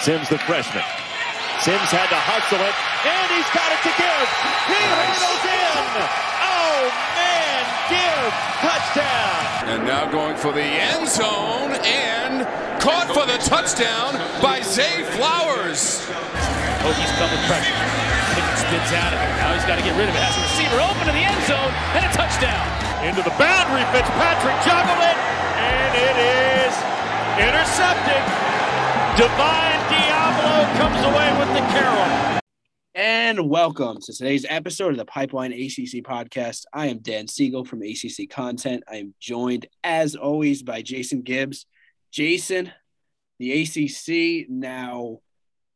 Sims, the freshman. Sims had to hustle it, and he's got it to give. He hurdles in. Oh, man, give. Touchdown. And now going for the end zone and caught for the touchdown by Zay Flowers. Hokies come with pressure. Pickens spins out of it. Now he's got to get rid of it. Has a receiver open to the end zone and a touchdown. Into the boundary, Fitzpatrick juggled it, and it is intercepted. Divine Deablo comes away with the carol. And welcome to today's episode of the Pipeline ACC podcast. I am Dan Siegel from ACC Content. I am joined, as always, by Jason Gibbs. Jason, the ACC now,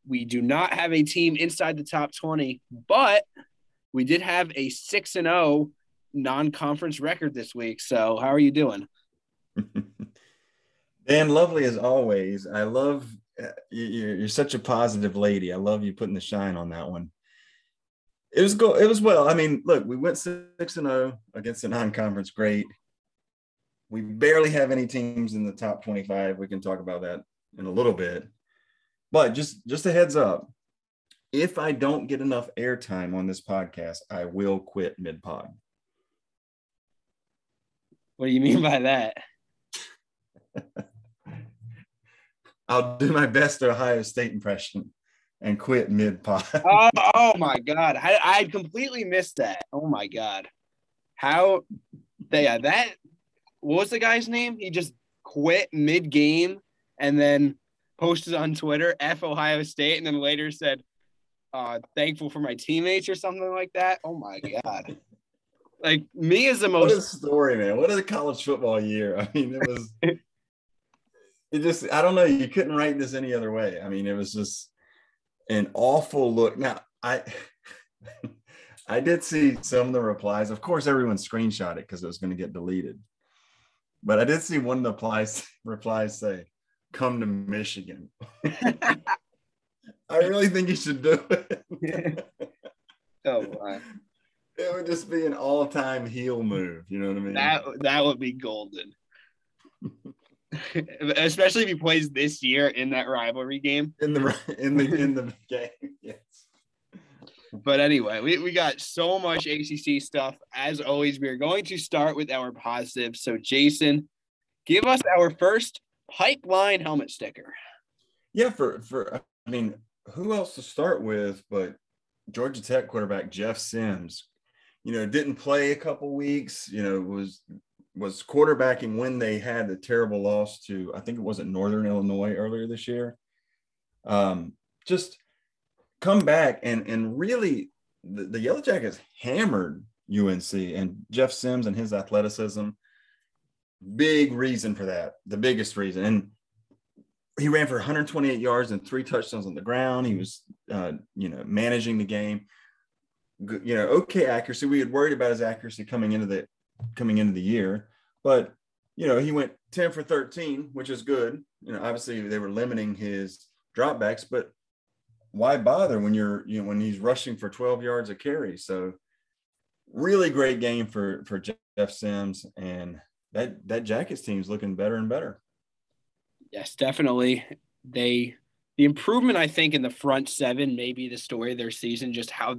we do not have a team inside the top 20, but we did have a 6 and 0 non conference record this week. So, how are you doing? Dan, lovely as always. I love Uh, you're, you're such a positive lady. I love you putting the shine on that one. It was go. It was well. I mean, look, we went six and zero against the non-conference. Great. We barely have any teams in the top 25. We can talk about that in a little bit. But just just a heads up, if I don't get enough airtime on this podcast, I will quit mid pod. What do you mean by that? I'll do my best Ohio State impression and quit mid pod. oh, oh, my god, I I completely missed that. Oh my god, how? They yeah, that. What was the guy's name? He just quit mid game and then posted on Twitter "F Ohio State" and then later said, uh, "Thankful for my teammates" or something like that. Oh my god. Like me is the most what a story, man. What a college football year. I mean, it was it just I don't know. You couldn't write this any other way. I mean, it was just an awful look. Now I I did see some of the replies. Of course, everyone screenshot it because it was going to get deleted. But I did see one of the replies replies say, "Come to Michigan." I really think you should do it. oh my. It would just be an all-time heel move. You know what I mean? That that would be golden. especially if he plays this year in that rivalry game. In the in the in the game, yes. But anyway, we, we got so much ACC stuff. As always, we are going to start with our positives. So, Jason, give us our first pipeline helmet sticker. Yeah, for for I mean, who else to start with but Georgia Tech quarterback Jeff Sims. You know, didn't play a couple weeks. You know, was was quarterbacking when they had the terrible loss to I think it was at Northern Illinois earlier this year. Um, just come back and and really the, the Yellow Jackets hammered UNC and Jeff Sims and his athleticism. Big reason for that, the biggest reason. And he ran for 128 yards and three touchdowns on the ground. He was, uh, you know, managing the game. You know, okay accuracy. We had worried about his accuracy coming into the coming into the year. But you know, he went 10 for 13, which is good. You know, obviously they were limiting his dropbacks, but why bother when you're you know when he's rushing for 12 yards a carry? So really great game for for Jeff Sims and that that Jackets team's looking better and better. Yes, definitely. They the improvement I think in the front seven may be the story of their season, just how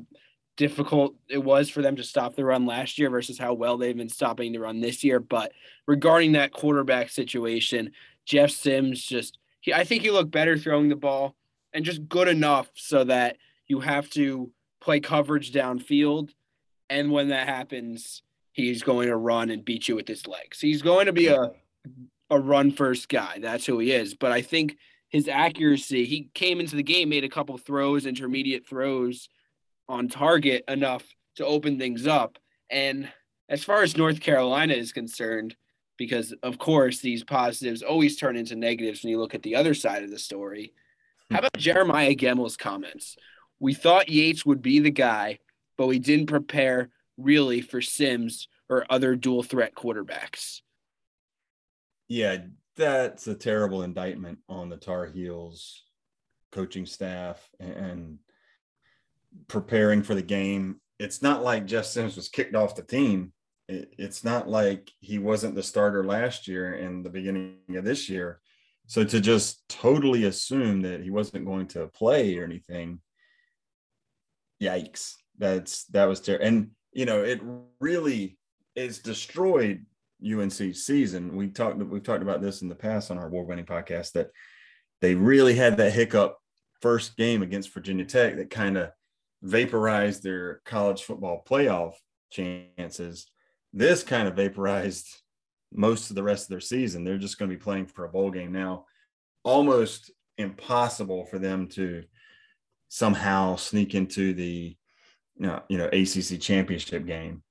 difficult it was for them to stop the run last year versus how well they've been stopping the run this year. But regarding that quarterback situation, Jeff Sims just he, I think he looked better throwing the ball and just good enough so that you have to play coverage downfield. And when that happens, he's going to run and beat you with his legs. He's going to be a a run first guy. That's who he is. But I think his accuracy, he came into the game, made a couple throws, intermediate throws on target enough to open things up. And as far as North Carolina is concerned, because of course these positives always turn into negatives when you look at the other side of the story. Hmm. How about Jeremiah Gemmell's comments? We thought Yates would be the guy, but we didn't prepare really for Sims or other dual threat quarterbacks. Yeah, that's a terrible indictment on the Tar Heels coaching staff and preparing for the game. It's not like Jeff Sims was kicked off the team. It, it's not like he wasn't the starter last year and the beginning of this year. So to just totally assume that he wasn't going to play or anything, yikes. That's that was terrible. And you know, it really is destroyed UNC season. We talked we've talked about this in the past on our award-winning podcast that they really had that hiccup first game against Virginia Tech that kind of vaporized their college football playoff chances. This kind of vaporized most of the rest of their season. They're just going to be playing for a bowl game now. Almost impossible for them to somehow sneak into the you know, you know ACC championship game.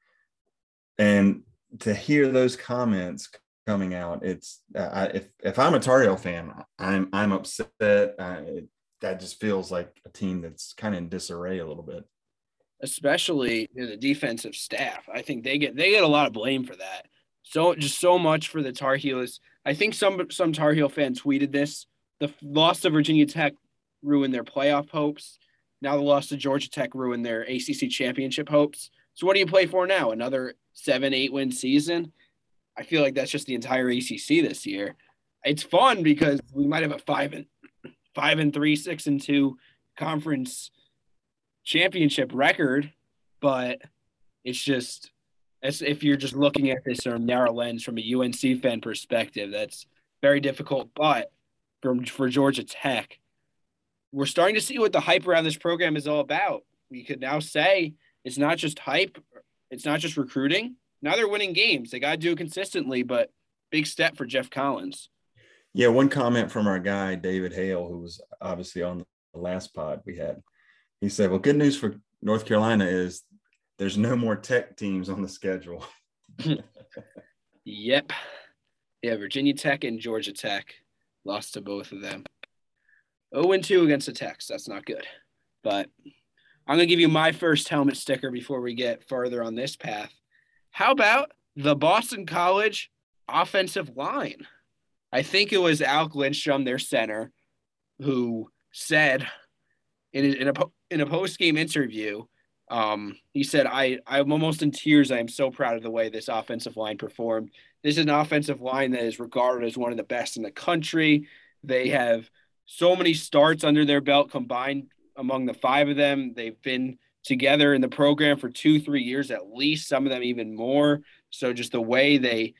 And to hear those comments coming out, it's I, if if I'm a Tar Heel fan, I'm I'm upset. I, that just feels like a team that's kind of in disarray a little bit. Especially the defensive staff, I think they get they get a lot of blame for that. So just so much for the Tar Heels. I think some some Tar Heel fan tweeted this. The loss to Virginia Tech ruined their playoff hopes. Now the loss to Georgia Tech ruined their ACC championship hopes. So what do you play for now? Another seven, eight win season? I feel like that's just the entire ACC this year. It's fun because we might have a five and five and three, six and two conference championship record, but it's just as if you're just looking at this from a narrow lens from a UNC fan perspective, that's very difficult. But from for Georgia Tech, we're starting to see what the hype around this program is all about. We could now say it's not just hype, it's not just recruiting. Now they're winning games. They got to do it consistently, but big step for Geoff Collins. Yeah, one comment from our guy David Hale, who was obviously on the last pod we had. He said, "Well, good news for North Carolina is there's no more Tech teams on the schedule." yep. Yeah, Virginia Tech and Georgia Tech lost to both of them. 0 2 against the Techs. That's not good. But I'm going to give you my first helmet sticker before we get further on this path. How about the Boston College offensive line? I think it was Alec Lindstrom, their center, who said in a, in a, in a post game interview, um, he said, I, I'm almost in tears. I am so proud of the way this offensive line performed. This is an offensive line that is regarded as one of the best in the country. They have so many starts under their belt combined among the five of them. They've been together in the program for two, three years at least, some of them even more. So just the way they,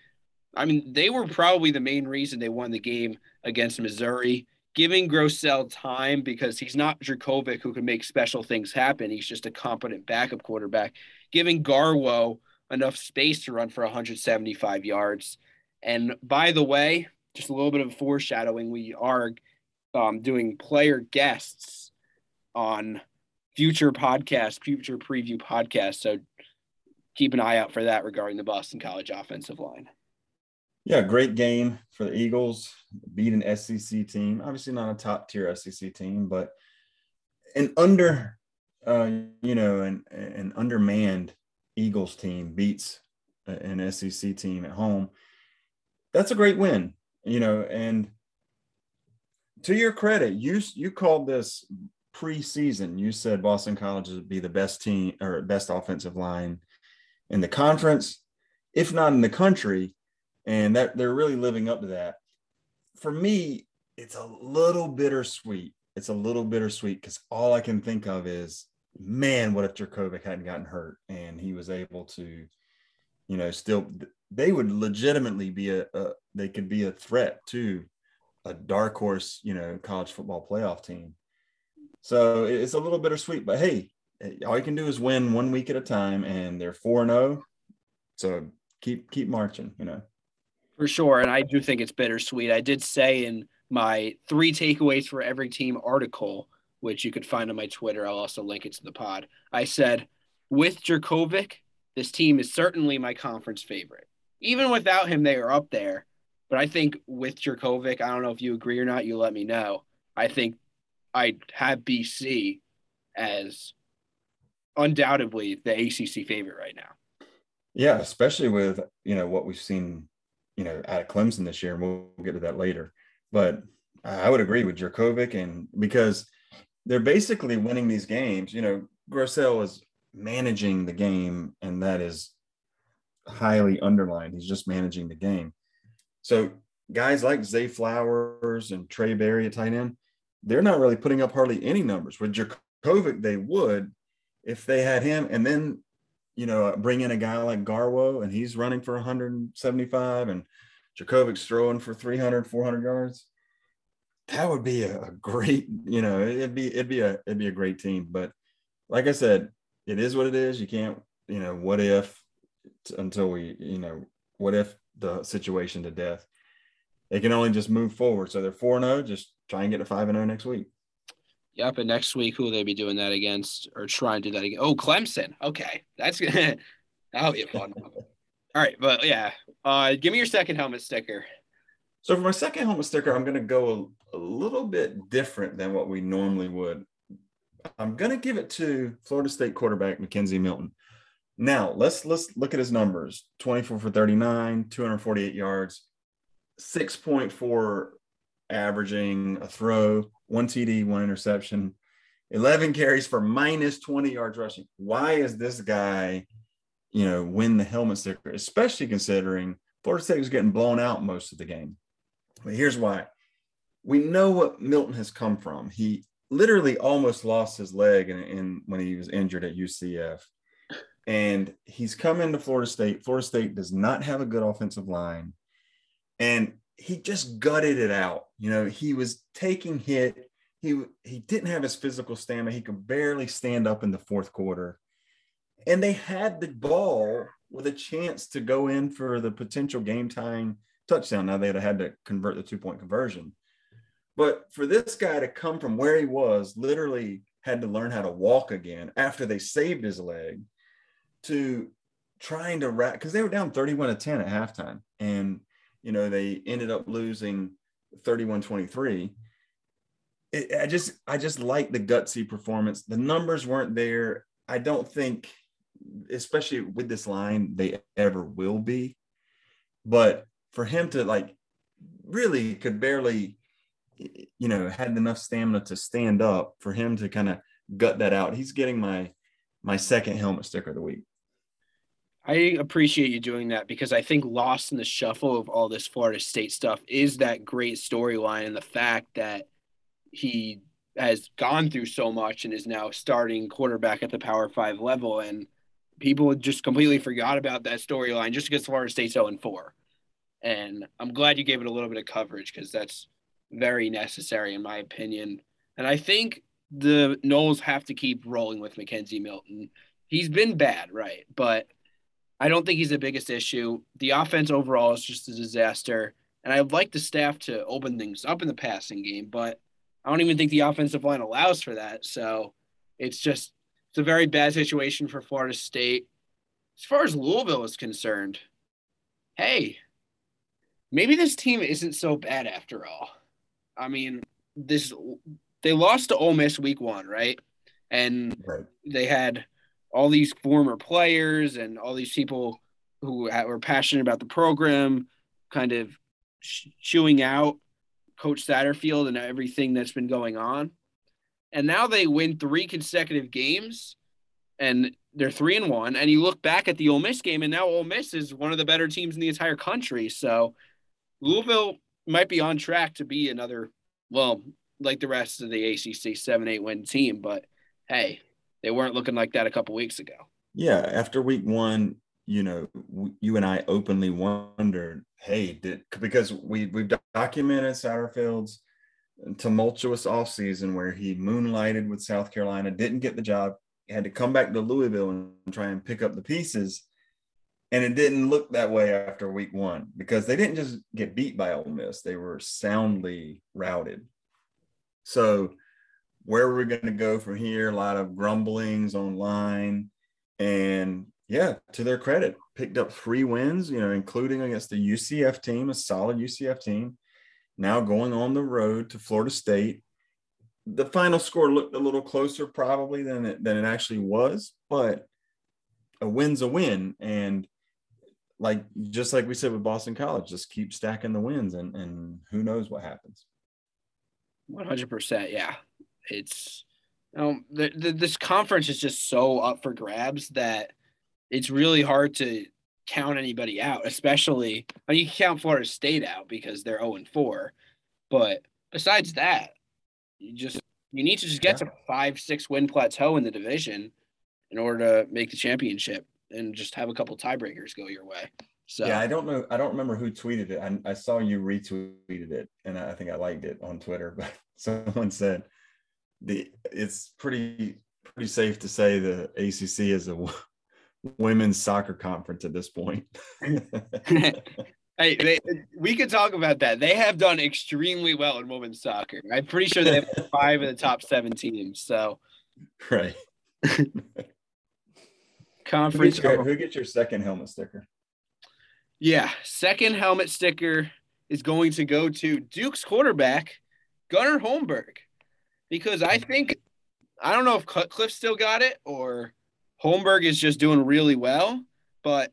I mean, they were probably the main reason they won the game against Missouri. Giving Grosel time because he's not Jurkovec who can make special things happen. He's just a competent backup quarterback. Giving Garwo enough space to run for 175 yards. And by the way, just a little bit of foreshadowing, we are um, doing player guests on future podcasts, future preview podcasts. So keep an eye out for that regarding the Boston College offensive line. Yeah, great game for the Eagles. Beat an SEC team. Obviously not a top tier SEC team, but an under, uh, you know, an an undermanned Eagles team beats an SEC team at home. That's a great win, you know. And to your credit, you you called this preseason, you said Boston College would be the best team or best offensive line in the conference, if not in the country, and that they're really living up to that. For me, it's a little bittersweet. It's a little bittersweet because all I can think of is, man, what if Jurkovec hadn't gotten hurt and he was able to, you know, still they would legitimately be a, a they could be a threat to a dark horse, you know, college football playoff team. So it's a little bittersweet, but hey, eh, all you can do is win one week at a time, and they're four and zero. Oh. So keep keep marching, you know. For sure, and I do think it's bittersweet. I did say in my three takeaways for every team article, which you could find on my Twitter. I'll also link it to the pod. I said with Jurkovec, this team is certainly my conference favorite. Even without him, they are up there. But I think with Jurkovec, I don't know if you agree or not. You let me know. I think I have BC as undoubtedly the ACC favorite right now. Yeah, especially with you know what we've seen, you know, out of Clemson this year, and we'll, get to that later. But I would agree with Jurkovec, and because they're basically winning these games, you know, Grosel is managing the game, and that is highly underlined. He's just managing the game. So guys like Zay Flowers and Trae Barry at tight end, they're not really putting up hardly any numbers. With Jurkovec, they would if they had him, and then you know bring in a guy like Garwo, and he's running for 175, and Jurkovec's throwing for 300, 400 yards. That would be a, great, you know, it'd be it'd be a it'd be a great team. But like I said, it is what it is. You can't, you know, what if until we, you know, what if the situation to death. They can only just move forward. So they're 4 0, just try and get to 5 0 next week. Yep. And next week, who will they be doing that against or trying to do that again? Oh, Clemson. Okay. That's to, that'll be fun. All right. But yeah, uh, give me your second helmet sticker. So for my second helmet sticker, I'm to go a, a little bit different than what we normally would. I'm to give it to Florida State quarterback McKenzie Milton. Now let's let's look at his numbers: 24 for 39, 248 yards, 6.4 averaging a throw, one TD, one interception, 11 carries for minus 20 yards rushing. Why is this guy, you know, win the helmet sticker, especially considering Florida State was getting blown out most of the game? But here's why. We know what Milton has come from. He literally almost lost his leg in, in when he was injured at UCF and he's come into Florida State. Florida State does not have a good offensive line, and he just gutted it out. You know, he was taking hit. He he didn't have his physical stamina. He could barely stand up in the fourth quarter, and they had the ball with a chance to go in for the potential game tying touchdown. Now they'd have had to convert the two point conversion, but for this guy to come from where he was, literally had to learn how to walk again after they saved his leg to trying to wrap because they were down 31 to 10 at halftime and you know they ended up losing 31 23 i just i just like the gutsy performance. The numbers weren't there. I don't think especially with this line they ever will be. But for him to like really could barely you know had enough stamina to stand up for him to kind of gut that out he's getting my my second helmet sticker of the week I appreciate you doing that because I think lost in the shuffle of all this Florida State stuff is that great storyline and the fact that he has gone through so much and is now starting quarterback at the Power Five level, and people just completely forgot about that storyline just because Florida State's 0 and 4. And I'm glad you gave it a little bit of coverage because that's very necessary in my opinion. And I think the Noles have to keep rolling with McKenzie Milton. He's been bad, right? But I don't think he's the biggest issue. The offense overall is just a disaster. And I'd like the staff to open things up in the passing game, but I don't even think the offensive line allows for that. So it's just it's a very bad situation for Florida State. As far as Louisville is concerned, hey, maybe this team isn't so bad after all. I mean, this they lost to Ole Miss week one, right? And right. they had all these former players and all these people who were passionate about the program kind of chewing out coach satterfield and everything that's been going on. And now they win three consecutive games and they're three and one. And you look back at the Ole Miss game and now Ole Miss is one of the better teams in the entire country. So Louisville might be on track to be another well like the rest of the ACC 7-8 win team but hey they weren't looking like that a couple weeks ago. Yeah, after week one, you know, you and I openly wondered, hey, did because we we've documented Satterfield's tumultuous offseason where he moonlighted with South Carolina, didn't get the job, had to come back to Louisville and try and pick up the pieces. And it didn't look that way after week one because they didn't just get beat by Ole Miss; they were soundly routed. So where we're going to go from here. A lot of grumblings online, and yeah, to their credit, picked up three wins. You know, including against the UCF team, a solid UCF team. Now going on the road to Florida State. The final score looked a little closer probably than it, than it actually was, but a win's a win. And like just like we said with Boston College, just keep stacking the wins, and and who knows what happens. One hundred percent, yeah it's um the, the, this conference is just so up for grabs that it's really hard to count anybody out, especially I mean, you can count Florida State out because they're 0 and 4. But besides that, you just you need to just get Yeah. to five, six win plateau in the division in order to make the championship and just have a couple tiebreakers go your way. So Yeah, I don't know. I don't remember who tweeted it. I, I saw you retweeted it, and I think I liked it on Twitter. But someone said the it's pretty pretty safe to say the ACC is a women's soccer conference at this point. Hey, they, we could talk about that. They have done extremely well in women's soccer. I'm pretty sure they have five of the top seven teams. So right. Who conference. gets, your, who gets your second helmet sticker? Yeah, second helmet sticker is going to go to Duke's quarterback Gunnar Holmberg because I think I don't know if Cutcliffe still got it or Holmberg is just doing really well, but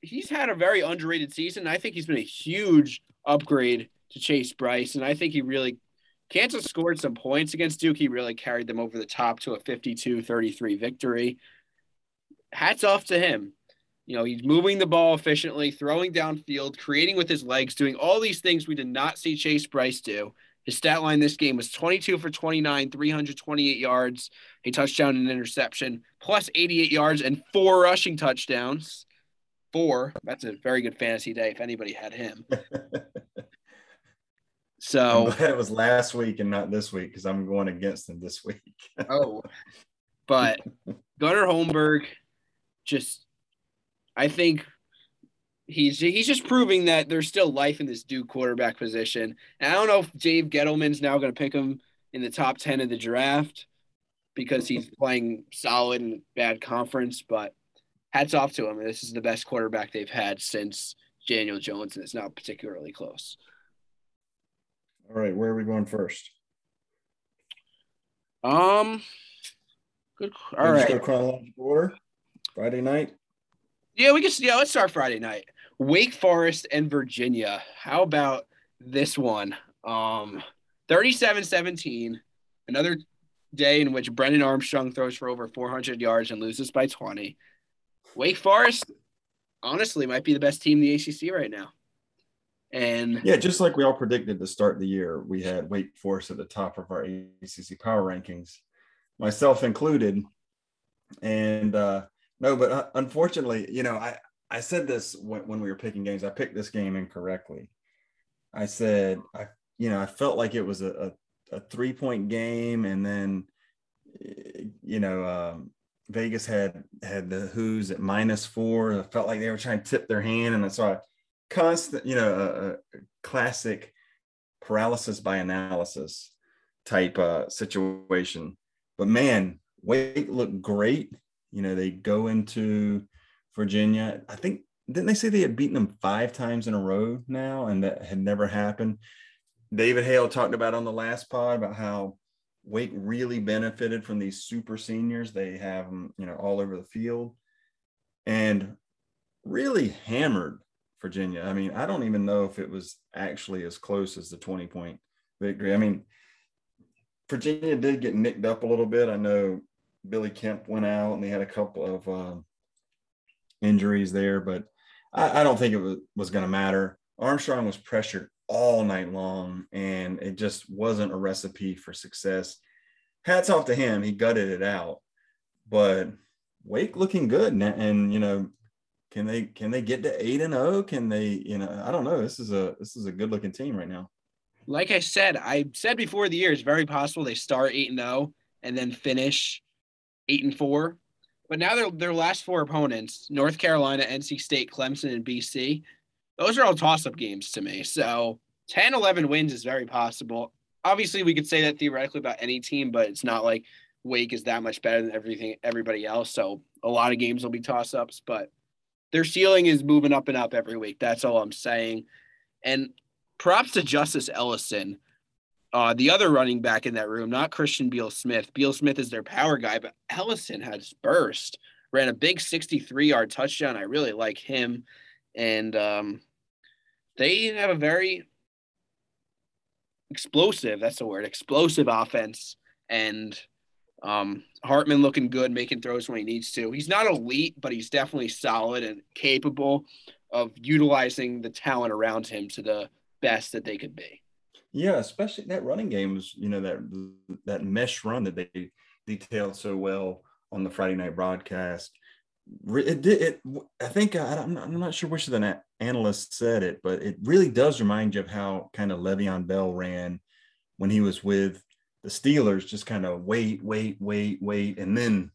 he's had a very underrated season. I think he's been a huge upgrade to Chase Brice, and I think he really Kansas scored some points against Duke. He really carried them over the top to a 52-33 victory. Hats off to him. You know, he's moving the ball efficiently, throwing downfield, creating with his legs, doing all these things we did not see Chase Brice do. His stat line this game was 22 for 29, 328 yards, a touchdown and interception, plus 88 yards and four rushing touchdowns. Four. That's a very good fantasy day if anybody had him. I'm So, glad it was last week and not this week because I'm going against them this week. oh, but Gunnar Holmberg just, I think he's he's just proving that there's still life in this Duke quarterback position. And I don't know if Dave Gettleman's now going to pick him in the top 10 of the draft because he's playing solid in bad conference, but hats off to him. This is the best quarterback they've had since Daniel Jones, and it's not particularly close. All right, where are we going first? Um, good. All right. Let's go chronological order. Friday night. Yeah, we can. Yeah, let's start Friday night. Wake Forest and Virginia. How about this one? Um, 37-17. Another day in which Brennan Armstrong throws for over 400 yards and loses by 20. Wake Forest, honestly, might be the best team in the ACC right now. And Yeah, just like we all predicted to start the year, we had Wake Forest at the top of our ACC power rankings, myself included. And uh, no, but uh, unfortunately, you know, I I said this when, when we were picking games. I picked this game incorrectly. I said I, you know, I felt like it was a a, a three point game, and then, you know, um, Vegas had had the Hoos at minus four. I felt like they were trying to tip their hand, and so I constant, you know, a, a classic paralysis by analysis type uh, situation. But man, Wake looked great. You know, they go into Virginia. I think didn't they say they had beaten them five times in a row now, and that had never happened. David Hale talked about on the last pod about how Wake really benefited from these super seniors. They have them, you know, all over the field, and really hammered Virginia. I mean, I don't even know if it was actually as close as the 20 point victory. I mean, Virginia did get nicked up a little bit. I know Billy Kemp went out and they had a couple of um, injuries there, but I, I don't think it was, was going to matter. Armstrong was pressured all night long and it just wasn't a recipe for success. Hats off to him. He gutted it out, but Wake looking good. And, and you know, can they can they get to eight and oh? Can they, you know, I don't know. This is a this is a good looking team right now. like I said, I said before the year, it's very possible they start eight and zero and then finish eight and four. But now their their last four opponents: North Carolina, NC State, Clemson, and BC. Those are all toss up games to me. So 10, 11 wins is very possible. Obviously, we could say that theoretically about any team, but it's not like Wake is that much better than everything everybody else. So a lot of games will be toss ups, but their ceiling is moving up and up every week. That's all I'm saying. And props to Justice Ellison, uh, the other running back in that room, not Christian Beal Smith. Beal Smith is their power guy, but Ellison has burst, ran a big 63 yard touchdown. I really like him. And um, they have a very explosive, that's the word, explosive offense. And Um, Hartman looking good, making throws when he needs to. He's not elite, but he's definitely solid and capable of utilizing the talent around him to the best that they could be. Yeah, especially that running game was, you know, that that mesh run that they detailed so well on the Friday night broadcast. It did. It, I think I, am not, I'm not sure which of the analysts said it, but it really does remind you of how kind of Le'Veon Bell ran when he was with the Steelers. Just kind of wait, wait, wait, wait, and then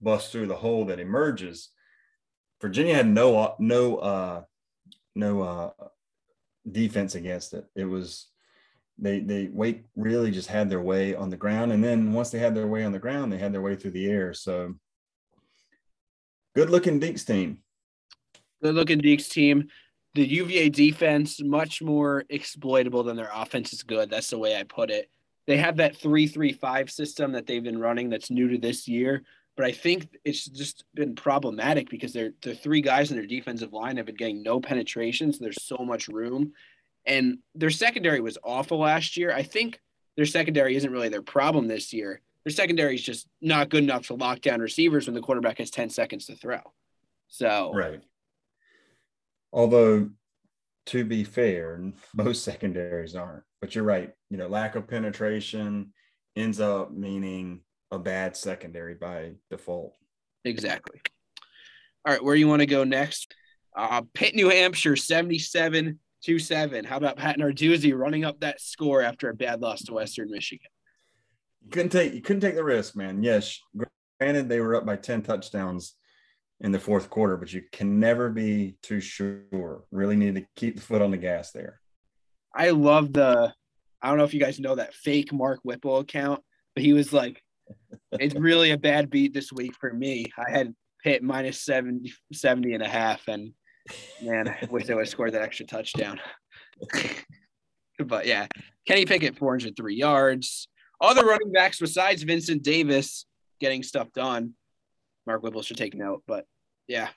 bust through the hole that emerges. Virginia had no no uh, no uh, defense against it. It was they they Wake really just had their way on the ground, and then once they had their way on the ground, they had their way through the air. So good looking Deacs team. Good looking Deacs team. The UVA defense much more exploitable than their offense is good. That's the way I put it. They have that three three five system that they've been running that's new to this year. But I think it's just been problematic because they're the three guys in their defensive line have been getting no penetration, so there's so much room and their secondary was awful last year. I think their secondary isn't really their problem this year. Their secondary is just not good enough to lock down receivers when the quarterback has 10 seconds to throw. So, right. Although, to be fair, most secondaries aren't. But you're right. You know, lack of penetration ends up meaning a bad secondary by default. Exactly. All right, where you want to go next? Uh, Pitt, New Hampshire, 77 two seven. How about Pat Narduzzi running up that score after a bad loss to Western Michigan? You couldn't take you couldn't take the risk, man. Yes, granted they were up by ten touchdowns in the fourth quarter, but you can never be too sure. Really need to keep the foot on the gas there. I love the. I don't know if you guys know that fake Mark Whipple account, but he was like, "It's really a bad beat this week for me. I had Pitt minus 70, 70 and a half, and Man, I wish they would have scored that extra touchdown. but yeah, Kenny Pickett, 403 yards. Other running backs besides Vincent Davis getting stuff done. Mark Whipple should take note, but yeah.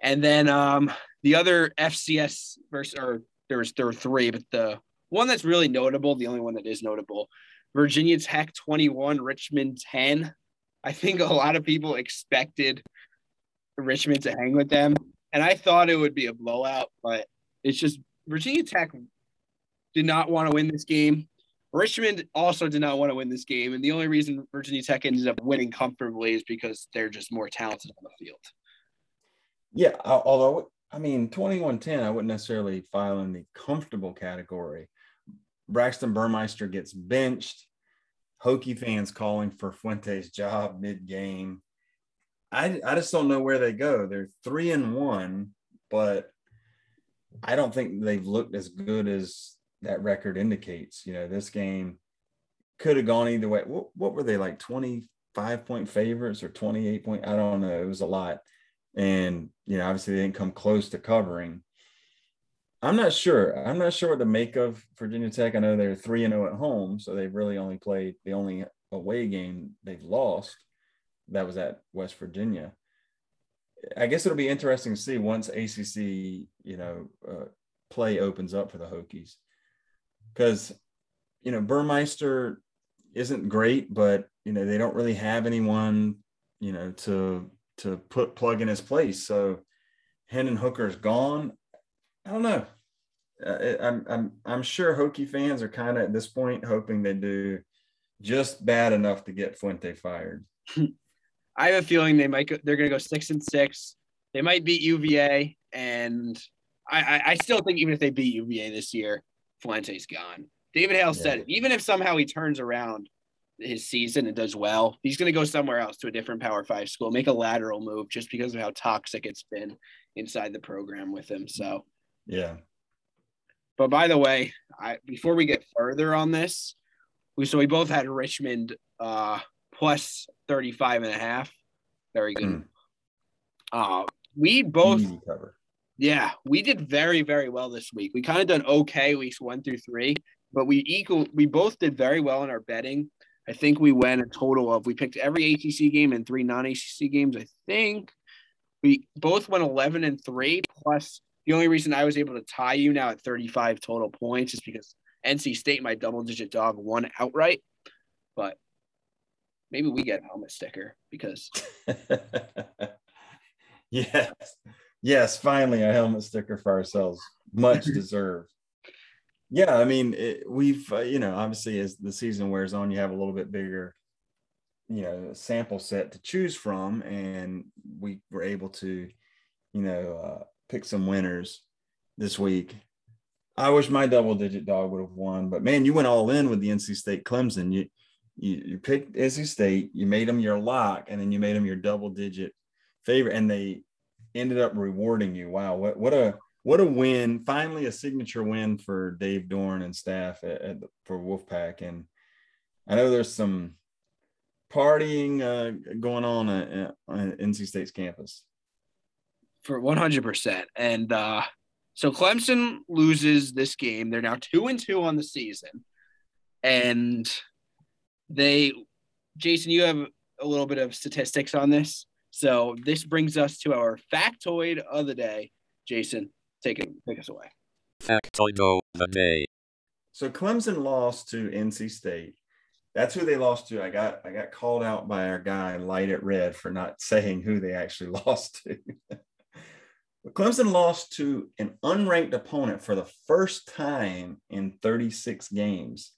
And then um, the other FCS versus, or there was there were three, but the one that's really notable, the only one that is notable, Virginia Tech 21, Richmond 10. I think a lot of people expected Richmond to hang with them and I thought it would be a blowout, but it's just Virginia Tech did not want to win this game. Richmond also did not want to win this game, and the only reason Virginia Tech ended up winning comfortably is because they're just more talented on the field. Yeah, although I mean 21-10, I wouldn't necessarily file in the comfortable category. Braxton Burmeister gets benched. Hokie fans calling for Fuente's job mid-game. I I just don't know where they go. They're three and one, but I don't think they've looked as good as that record indicates. You know, this game could have gone either way. What, what were they like 25 point favorites or 28 point? I don't know. It was a lot. And, you know, obviously they didn't come close to covering. I'm not sure. I'm not sure what to make of Virginia Tech. I know they're 3 and 0 at home, so they've really only played the only away game they've lost that was at West Virginia. I guess it'll be interesting to see once ACC, you know, uh, play opens up for the Hokies, because you know Burmeister isn't great, but you know they don't really have anyone, you know, to to put plug in his place. So Hendon Hooker's gone. I don't know. Uh, I'm I'm I'm sure Hokie fans are kind of at this point hoping they do just bad enough to get Fuente fired. I have a feeling they might go, they're going to go six and six. They might beat UVA, and I, I, I, still think even if they beat UVA this year, Fuente's gone. David Hale yeah. said it. Even if somehow he turns around his season and does well, he's going to go somewhere else to a different Power Five school, make a lateral move just because of how toxic it's been inside the program with him. So, yeah. But by the way, I before we get further on this, we so we both had Richmond uh, plus 35 and a half. Very good. Mm. Uh, we both, yeah, we did very, very well this week. We kind of done okay weeks one through three, but we equal, we both did very well in our betting. I think we went a total of, we picked every ACC game and three non ACC games. I think we both went 11 and three. Plus, the only reason I was able to tie you now at 35 total points is because NC State, my double digit dog, won outright. But maybe we get a helmet sticker because yes, yes, finally a helmet sticker for ourselves, much deserved. Yeah, I mean, it, we've uh, you know obviously as the season wears on, you have a little bit bigger, you know, sample set to choose from, and we were able to, you know, uh, pick some winners this week. I wish my double digit dog would have won, but man, you went all in with the NC State Clemson. You you, you picked NC State, you made them your lock, and then you made them your double digit favorite, and they ended up rewarding you. Wow, what what a what a win! Finally, a signature win for Dave Doeren and staff at, at for Wolfpack. And I know there's some partying uh, going on at, at NC State's campus for 100%. And uh, so Clemson loses this game. They're now two and two on the season, and they, Jason, you have a little bit of statistics on this. So this brings us to our factoid of the day. Jason, take it, take us away. Factoid of the day. So Clemson lost to NC State. That's who they lost to. I got I got called out by our guy Light It Red for not saying who they actually lost to. Clemson lost to an unranked opponent for the first time in 36 games.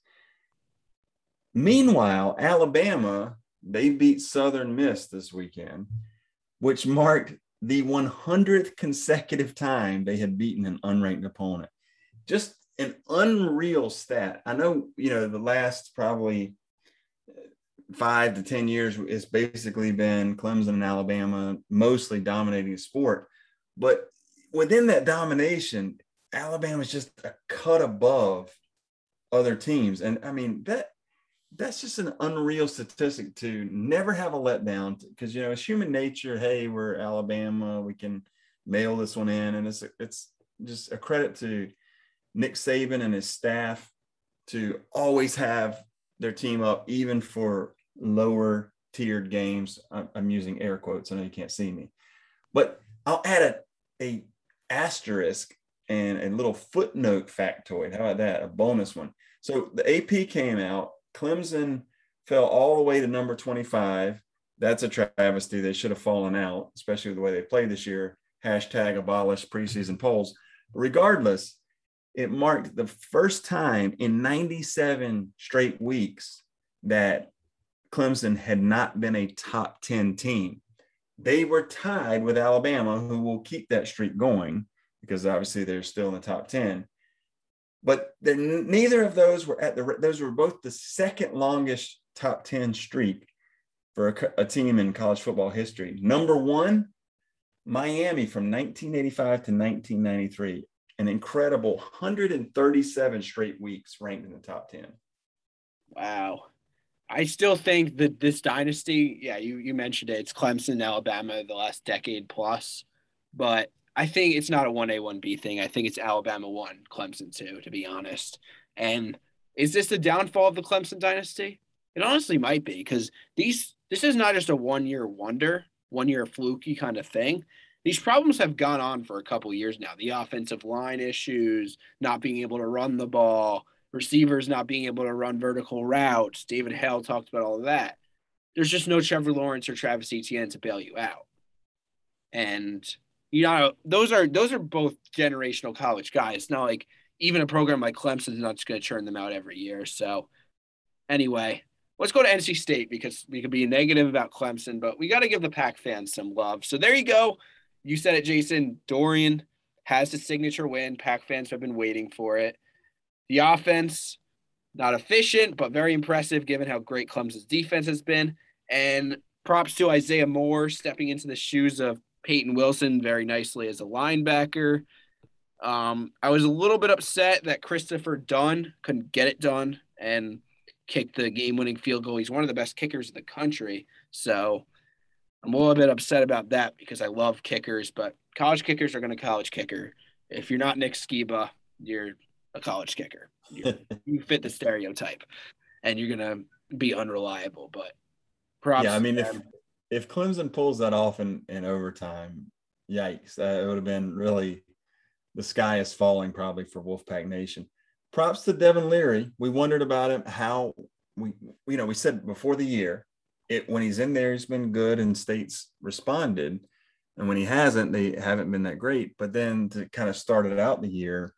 Meanwhile, Alabama, they beat Southern Miss this weekend, which marked the 100th consecutive time they had beaten an unranked opponent. Just an unreal stat. I know, you know, the last probably five to 10 years it's basically been Clemson and Alabama mostly dominating the sport. But within that domination, Alabama's just a cut above other teams. And I mean, that that's just an unreal statistic to never have a letdown because you know it's human nature. Hey, we're Alabama, we can mail this one in, and it's it's just a credit to Nick Saban and his staff to always have their team up, even for lower tiered games. I'm, I'm using air quotes. I know you can't see me, but I'll add a a asterisk and a little footnote factoid. How about that? A bonus one. So the AP came out. Clemson fell all the way to number 25. That's a travesty. They should have fallen out, especially the way they played this year. Hashtag abolish preseason polls. Regardless, it marked the first time in 97 straight weeks that Clemson had not been a top 10 team. They were tied with Alabama, who will keep that streak going because obviously they're still in the top 10. But neither of those were at the, those were both the second longest top 10 streak for a, a team in college football history. Number one, Miami from 1985 to 1993, an incredible 137 straight weeks ranked in the top 10. Wow. I still think that this dynasty, yeah, you, you mentioned it, it's Clemson, Alabama, the last decade plus. But I think it's not a 1A, 1B thing. I think it's Alabama 1, Clemson 2, to be honest. And is this the downfall of the Clemson dynasty? It honestly might be because these this is not just a one year wonder, one year fluky kind of thing. These problems have gone on for a couple years now. The offensive line issues, not being able to run the ball, receivers not being able to run vertical routes. David Hale talked about all of that. There's just no Trevor Lawrence or Travis Etienne to bail you out. And you know, those are those are both generational college guys. Not like even a program like Clemson's not just going to churn them out every year. So anyway, let's go to NC State because we could be negative about Clemson, but we got to give the Pack fans some love. So there you go. You said it, Jason. Doeren has his signature win. Pack fans have been waiting for it. The offense, not efficient, but very impressive given how great Clemson's defense has been. And props to Isaiah Moore stepping into the shoes of Payton Wilson very nicely as a linebacker. Um, I was a little bit upset that Christopher Dunn couldn't get it done and kick the game-winning field goal. He's one of the best kickers in the country, so I'm a little bit upset about that because I love kickers, but college kickers are going to college kicker. If you're not Nick Sciba, you're a college kicker. you fit the stereotype, and you're going to be unreliable. But props. Yeah, I mean, if if Clemson pulls that off in, in overtime, yikes, it would have been really the sky is falling probably for Wolfpack Nation. Props to Devin Leary. We wondered about him, how we, you know, we said before the year, it when he's in there, he's been good and states responded. And when he hasn't, they haven't been that great. But then to kind of start it out the year,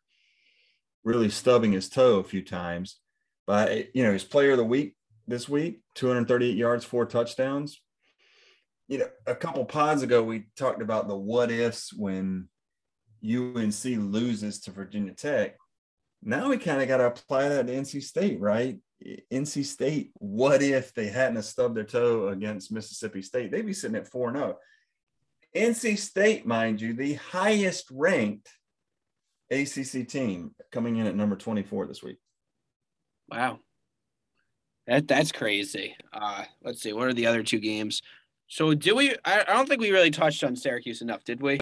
really stubbing his toe a few times. But you know, his player of the week this week, 238 yards, four touchdowns. You know, a couple pods ago, we talked about the what ifs when UNC loses to Virginia Tech. Now we kind of got to apply that to NC State, right? NC State, what if they hadn't stubbed their toe against Mississippi State? They'd be sitting at 4 0. NC State, mind you, the highest ranked ACC team coming in at number 24 this week. Wow. That that's crazy. Uh, let's see. What are the other two games? So do we? I, I don't think we really touched on Syracuse enough, did we?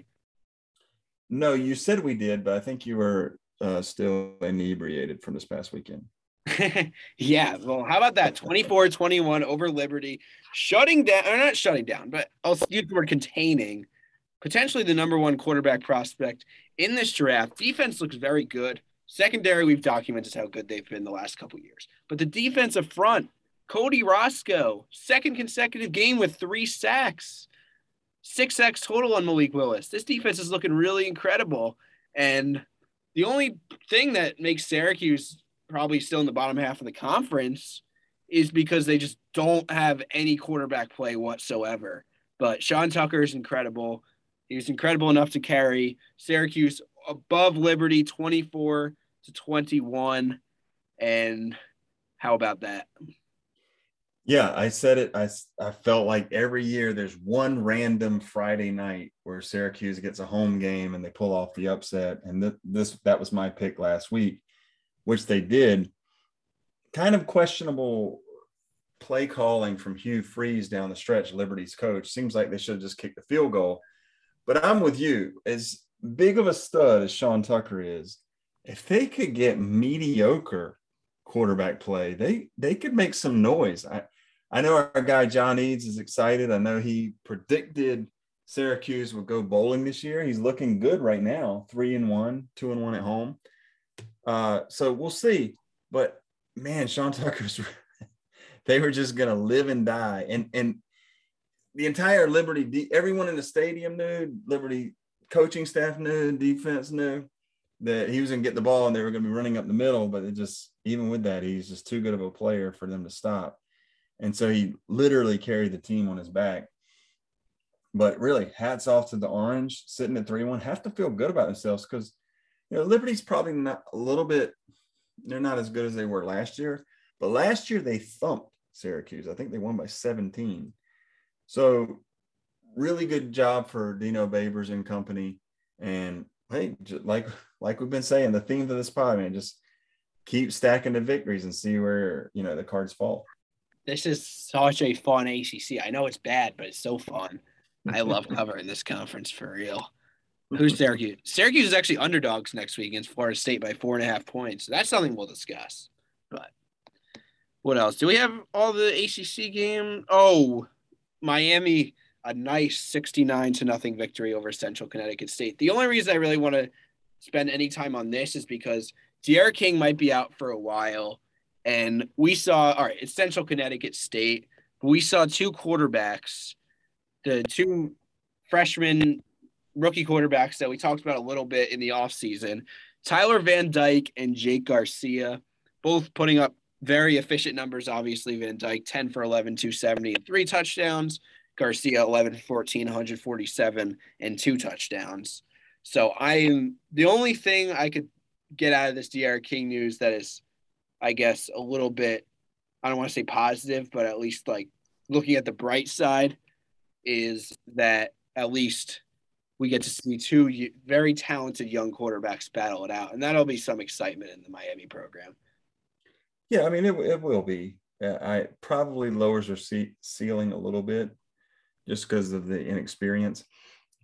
No, you said we did, but I think you were uh, still inebriated from this past weekend. yeah. Well, how about that? 24 21 over Liberty, shutting down, or not shutting down, but I'll use the word containing potentially the number one quarterback prospect in this draft. Defense looks very good. Secondary, we've documented how good they've been the last couple years. But the defensive front, Cody Roscoe, second consecutive game with three sacks, six sacks total on Malik Willis. This defense is looking really incredible. And the only thing that makes Syracuse probably still in the bottom half of the conference is because they just don't have any quarterback play whatsoever. But Sean Tucker is incredible. He was incredible enough to carry Syracuse above Liberty 24 to 21. And how about that? Yeah, I said it. I, I felt like every year there's one random Friday night where Syracuse gets a home game and they pull off the upset. And th- this that was my pick last week, which they did. Kind of questionable play calling from Hugh Freeze down the stretch, Liberty's coach. Seems like they should have just kicked the field goal. But I'm with you. As big of a stud as Sean Tucker is, if they could get mediocre quarterback play, they they could make some noise. I I know our guy John Eads is excited. I know he predicted Syracuse would go bowling this year. He's looking good right now, three and one, two and one at home. Uh, so we'll see. But man, Sean Tucker's they were just gonna live and die. And and the entire Liberty, everyone in the stadium knew, Liberty coaching staff knew, defense knew that he was going to get the ball and they were going to be running up the middle. But it just, even with that, he's just too good of a player for them to stop. And so he literally carried the team on his back. But really, hats off to the Orange sitting at 3 1. Have to feel good about themselves because, you know, Liberty's probably not a little bit, they're not as good as they were last year. But last year, they thumped Syracuse. I think they won by 17. So, really good job for Dino Babers and company. And hey, like like we've been saying, the theme of this pod, man, just keep stacking the victories and see where you know the cards fall. This is such a fun ACC. I know it's bad, but it's so fun. I love covering this conference for real. Who's Syracuse? Syracuse is actually underdogs next week against Florida State by four and a half points. That's something we'll discuss. But what else? Do we have all the ACC game? Oh, Miami a nice 69 to nothing victory over Central Connecticut State. The only reason I really want to spend any time on this is because D'Eriq King might be out for a while. And we saw, all right, it's Central Connecticut State. We saw two quarterbacks, the two freshman rookie quarterbacks that we talked about a little bit in the offseason Tyler Van Dyke and Jake Garcia, both putting up very efficient numbers. Obviously, Van Dyke 10 for 11, 270, and three touchdowns. Garcia 11 14, 147, and two touchdowns. So I'm the only thing I could get out of this D'Eriq King news that is, I guess, a little bit, I don't want to say positive, but at least like looking at the bright side is that at least we get to see two very talented young quarterbacks battle it out. And that'll be some excitement in the Miami program. Yeah, I mean, it, it will be. I probably lowers their ceiling a little bit just because of the inexperience.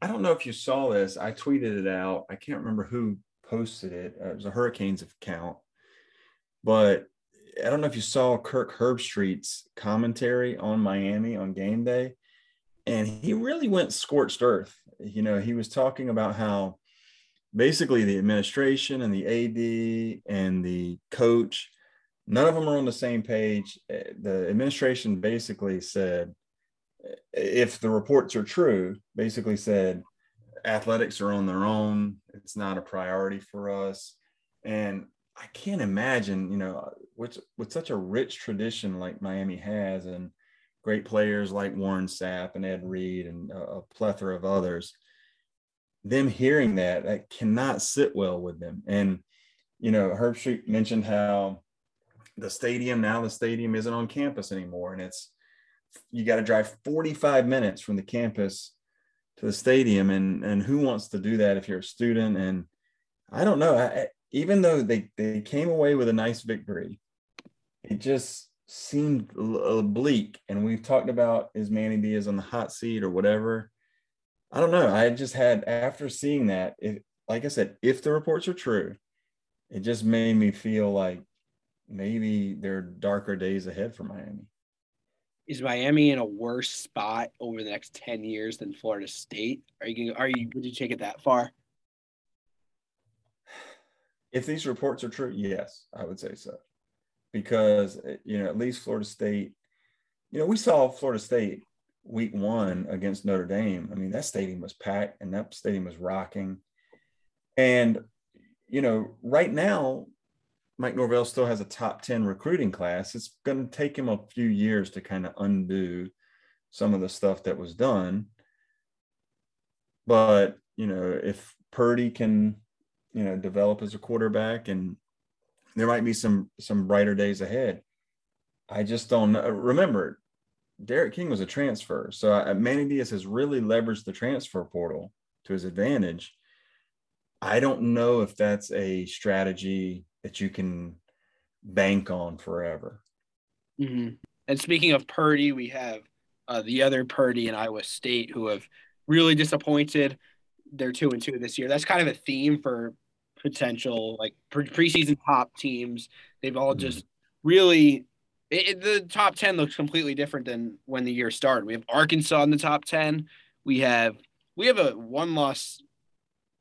I don't know if you saw this. I tweeted it out. I can't remember who posted it. Uh, it was a Hurricanes account, but I don't know if you saw Kirk Herbstreit's commentary on Miami on game day, and he really went scorched earth. You know, he was talking about how basically the administration and the AD and the coach none of them are on the same page. The administration basically said, if the reports are true, basically said athletics are on their own. It's not a priority for us. And I can't imagine, you know, with, with such a rich tradition like Miami has and great players like Warren Sapp and Ed Reed and a, a plethora of others, them hearing that, that cannot sit well with them. And, you know, Herbstreit mentioned how the stadium, now the stadium isn't on campus anymore. And it's, you got to drive 45 minutes from the campus to the stadium. And, and who wants to do that if you're a student? And I don't know. I, even though they, they came away with a nice victory, it just seemed bleak. And we've talked about is Manny Diaz on the hot seat or whatever. I don't know. I just had after seeing that, if like I said, if the reports are true, it just made me feel like maybe there are darker days ahead for Miami. Is Miami in a worse spot over the next 10 years than Florida State? Are you are you would you take it that far? If these reports are true, yes, I would say so. Because, eh, you know, at least Florida State, you know, we saw Florida State week one against Notre Dame. I mean, that stadium was packed and that stadium was rocking. And, you know, right now, Mike Norvell still has a top 10 recruiting class. It's going to take him a few years to kind of undo some of the stuff that was done. But, you know, if Purdy can you know develop as a quarterback and there might be some some brighter days ahead i just don't know remember D'Eriq King was a transfer so uh, manny diaz has really leveraged the transfer portal to his advantage i don't know if that's a strategy that you can bank on forever mm-hmm. and speaking of purdy we have uh, the other purdy in iowa state who have really disappointed they're two and two this year. That's kind of a theme for potential like pre- preseason top teams. They've all just mm-hmm. really it, it, the top 10 looks completely different than when the year started. We have Arkansas in the top 10. We have we have a one loss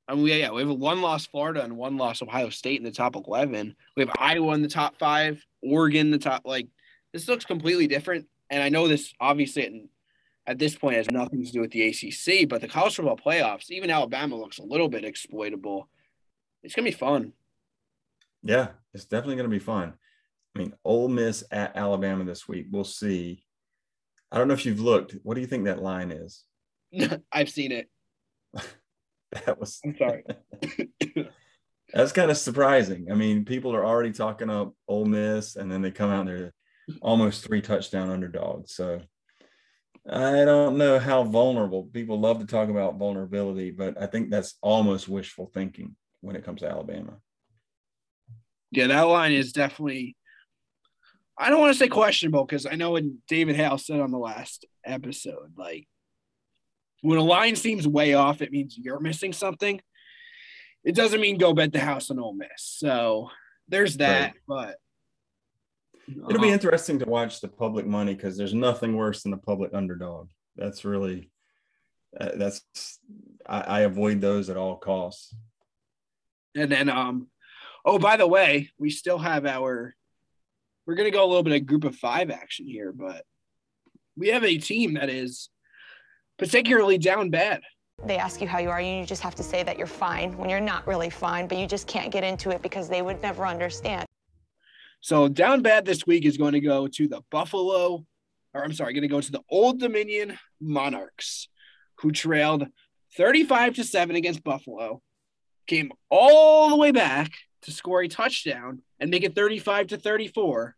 I mean, yeah, we have a one loss Florida and one loss Ohio State in the top 11. We have Iowa in the top five, Oregon the top. Like, this looks completely different. And I know this obviously at this point has nothing to do with the ACC, but the college football playoffs, even Alabama looks a little bit exploitable it's gonna be fun. Yeah, it's definitely gonna be fun. I mean, Ole Miss at Alabama this week. We'll see. I don't know if you've looked. What do you think that line is? I've seen it. that was. I'm sorry. That's kind of surprising. I mean, people are already talking up Ole Miss, and then they come out there almost three touchdown underdogs. So I don't know how vulnerable people love to talk about vulnerability, but I think that's almost wishful thinking when it comes to Alabama. Yeah, that line is definitely. I don't want to say questionable because I know what David Hale said on the last episode. Like, when a line seems way off, it means you're missing something. It doesn't mean go bet the house on Ole Miss. So there's that. Right. But it'll be uh-huh. interesting to watch the public money because there's nothing worse than the public underdog. That's really uh, that's I, I avoid those at all costs. And then, um, oh, by the way, we still have our. We're gonna go a little bit of group of five action here, but we have a team that is particularly down bad. They ask you how you are, and you just have to say that you're fine when you're not really fine, but you just can't get into it because they would never understand. So down bad this week is going to go to the Buffalo, or I'm sorry, going to go to the Old Dominion Monarchs, who trailed 35 to 7 against Buffalo came all the way back to score a touchdown and make it 35 to 34,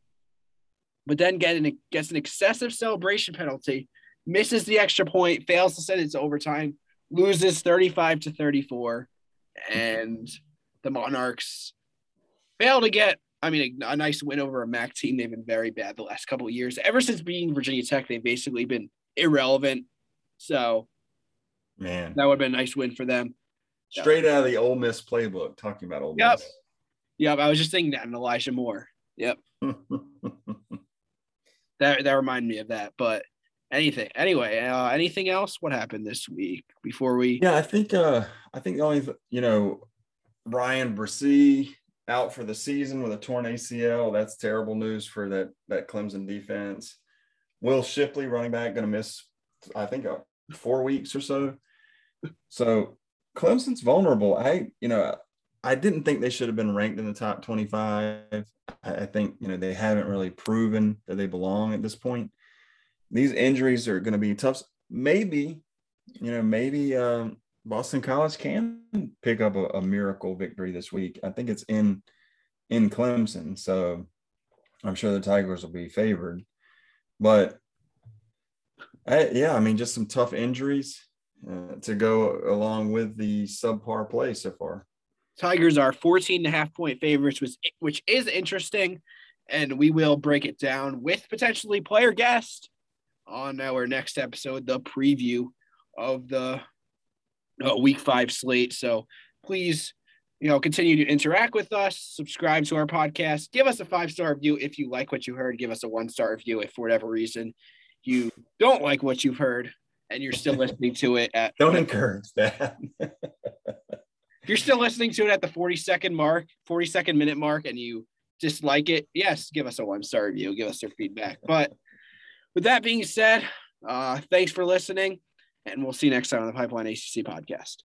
but then get an, gets an excessive celebration penalty, misses the extra point, fails to send it to overtime, loses 35 to 34, and the Monarchs fail to get. I mean, a, a nice win over a MAC team. They've been very bad the last couple of years. Ever since being Virginia Tech, they've basically been irrelevant. So, man, that would have been a nice win for them. Straight out of the Ole Miss playbook, talking about Ole yep. Miss. Yep, I was just thinking that and Elijah Moore. Yep. that that reminded me of that. But anything anyway, uh, anything else? What happened this week before we Yeah, I think uh I think the only you know, Ryan Bresee out for the season with a torn ACL. That's terrible news for that that Clemson defense. Will Shipley, running back, going to miss, I think, uh, four weeks or so. So Clemson's vulnerable. I, you know, I didn't think they should have been ranked in the top 25. I think, you know, they haven't really proven that they belong at this point. These injuries are going to be tough. Maybe, you know, maybe um, Boston College can pick up a, a, miracle victory this week. I think it's in in Clemson, so I'm sure the Tigers will be favored. But I, yeah, I mean, just some tough injuries uh, to go along with the subpar play so far. Tigers are 14 and a half point favorites, which, which is interesting. And we will break it down with potentially player guest on our next episode, the preview of the uh, week five slate. So please, you know, continue to interact with us, subscribe to our podcast, give us a five star review if you like what you heard, give us a one star review if for whatever reason you don't like what you've heard and you're still listening to it at don't encourage that. if you're still listening to it at the 40 second mark, 40 second minute mark, and you dislike it, yes, give us a one star review, give us your feedback. But with that being said, uh, thanks for listening, and we'll see you next time on the Pipeline ACC podcast.